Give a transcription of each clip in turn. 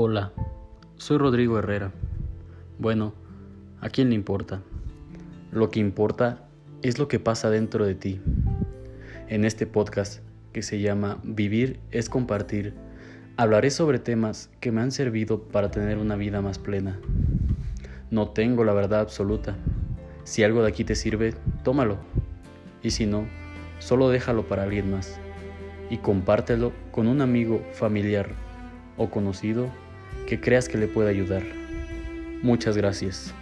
Hola, soy Rodrigo Herrera. Bueno, ¿a quién le importa? Lo que importa es lo que pasa dentro de ti. En este podcast que se llama Vivir es compartir, hablaré sobre temas que me han servido para tener una vida más plena. No tengo la verdad absoluta. Si algo de aquí te sirve, tómalo. Y si no, solo déjalo para alguien más. Y compártelo con un amigo, familiar o conocido que creas que le pueda ayudar. Muchas gracias.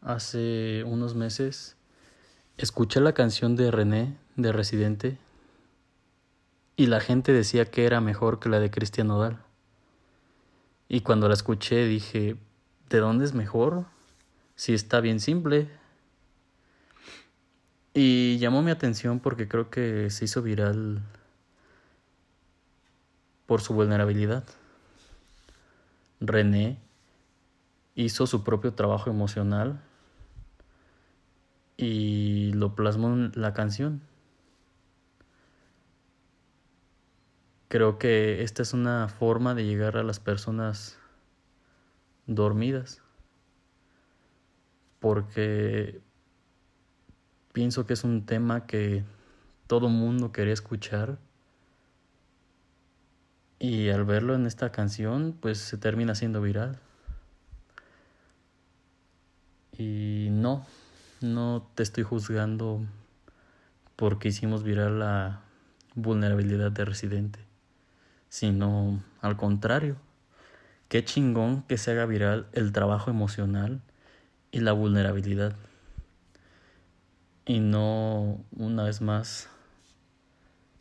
Hace unos meses escuché la canción de René de Residente y la gente decía que era mejor que la de Cristian Nodal. Y cuando la escuché dije, ¿de dónde es mejor? Si está bien simple. Y llamó mi atención porque creo que se hizo viral por su vulnerabilidad. René hizo su propio trabajo emocional y lo plasmó en la canción. Creo que esta es una forma de llegar a las personas dormidas. Porque Pienso que es un tema que todo mundo quería escuchar. Y al verlo en esta canción, pues se termina siendo viral. Y no, no te estoy juzgando porque hicimos viral la vulnerabilidad de Residente, sino al contrario. Qué chingón que se haga viral el trabajo emocional y la vulnerabilidad y no una vez más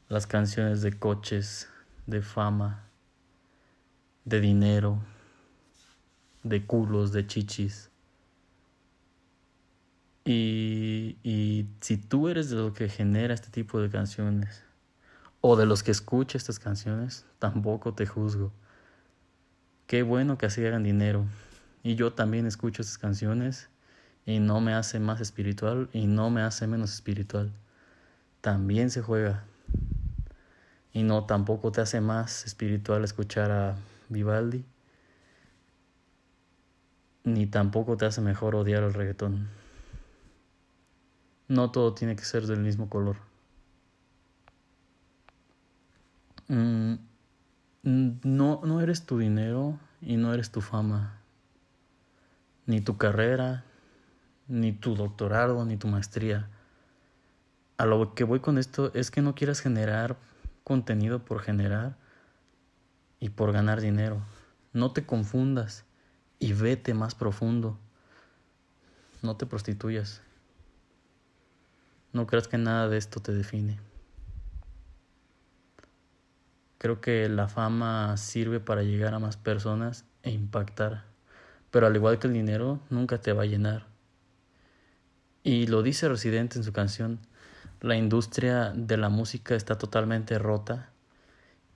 las canciones de coches, de fama, de dinero, de culos, de chichis. Y, y si tú eres de lo que genera este tipo de canciones, o de los que escucha estas canciones, tampoco te juzgo. Qué bueno que así hagan dinero. Y yo también escucho estas canciones y no me hace más espiritual y no me hace menos espiritual. También se juega. Y no tampoco te hace más espiritual escuchar a Vivaldi. Ni tampoco te hace mejor odiar el reggaetón. No todo tiene que ser del mismo color. Mm, no, no eres tu dinero y no eres tu fama, ni tu carrera, ni tu doctorado, ni tu maestría. A lo que voy con esto es que no quieras generar contenido por generar y por ganar dinero. No te confundas y vete más profundo. No te prostituyas. No creas que nada de esto te define. Creo que la fama sirve para llegar a más personas e impactar. Pero al igual que el dinero, nunca te va a llenar. Y lo dice Residente en su canción, la industria de la música está totalmente rota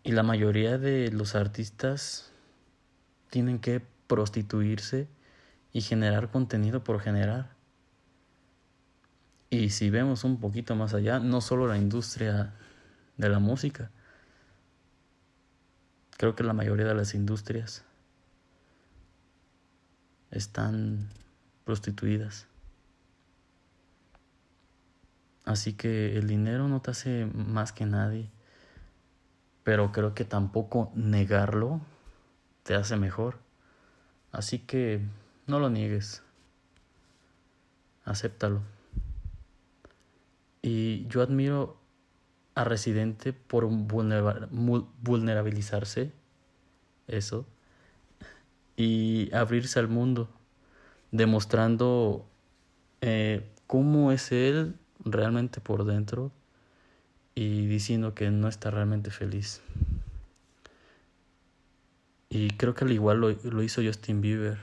y la mayoría de los artistas tienen que prostituirse y generar contenido por generar. Y si vemos un poquito más allá, no solo la industria de la música, creo que la mayoría de las industrias están prostituidas. Así que el dinero no te hace más que nadie, pero creo que tampoco negarlo te hace mejor. Así que no lo niegues, acéptalo. Y yo admiro a Residente por vulnerabilizarse, eso, y abrirse al mundo, demostrando eh, cómo es él realmente por dentro y diciendo que no está realmente feliz. Y creo que al igual lo, lo hizo Justin Bieber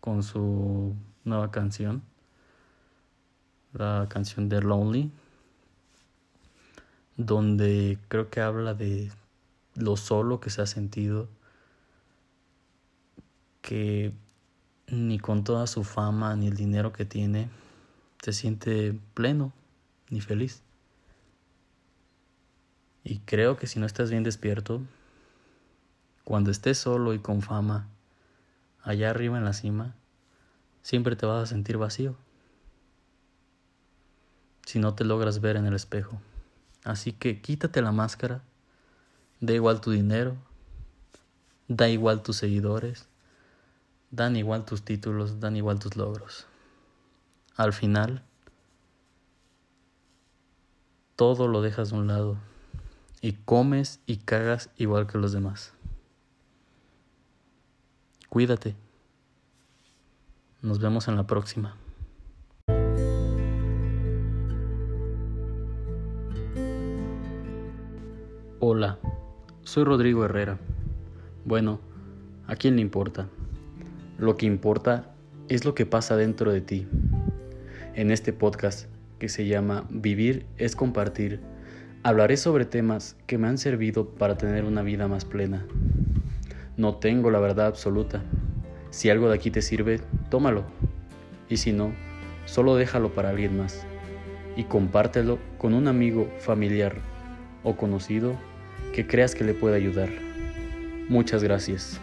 con su nueva canción, la canción de Lonely, donde creo que habla de lo solo que se ha sentido, que ni con toda su fama ni el dinero que tiene se siente pleno ni feliz. Y creo que si no estás bien despierto, cuando estés solo y con fama, allá arriba en la cima, siempre te vas a sentir vacío. Si no te logras ver en el espejo. Así que quítate la máscara, da igual tu dinero, da igual tus seguidores, dan igual tus títulos, dan igual tus logros. Al final, todo lo dejas de un lado y comes y cagas igual que los demás. Cuídate. Nos vemos en la próxima. Hola, soy Rodrigo Herrera. Bueno, ¿a quién le importa? Lo que importa es lo que pasa dentro de ti. En este podcast que se llama Vivir es compartir, hablaré sobre temas que me han servido para tener una vida más plena. No tengo la verdad absoluta. Si algo de aquí te sirve, tómalo. Y si no, solo déjalo para alguien más. Y compártelo con un amigo, familiar o conocido que creas que le pueda ayudar. Muchas gracias.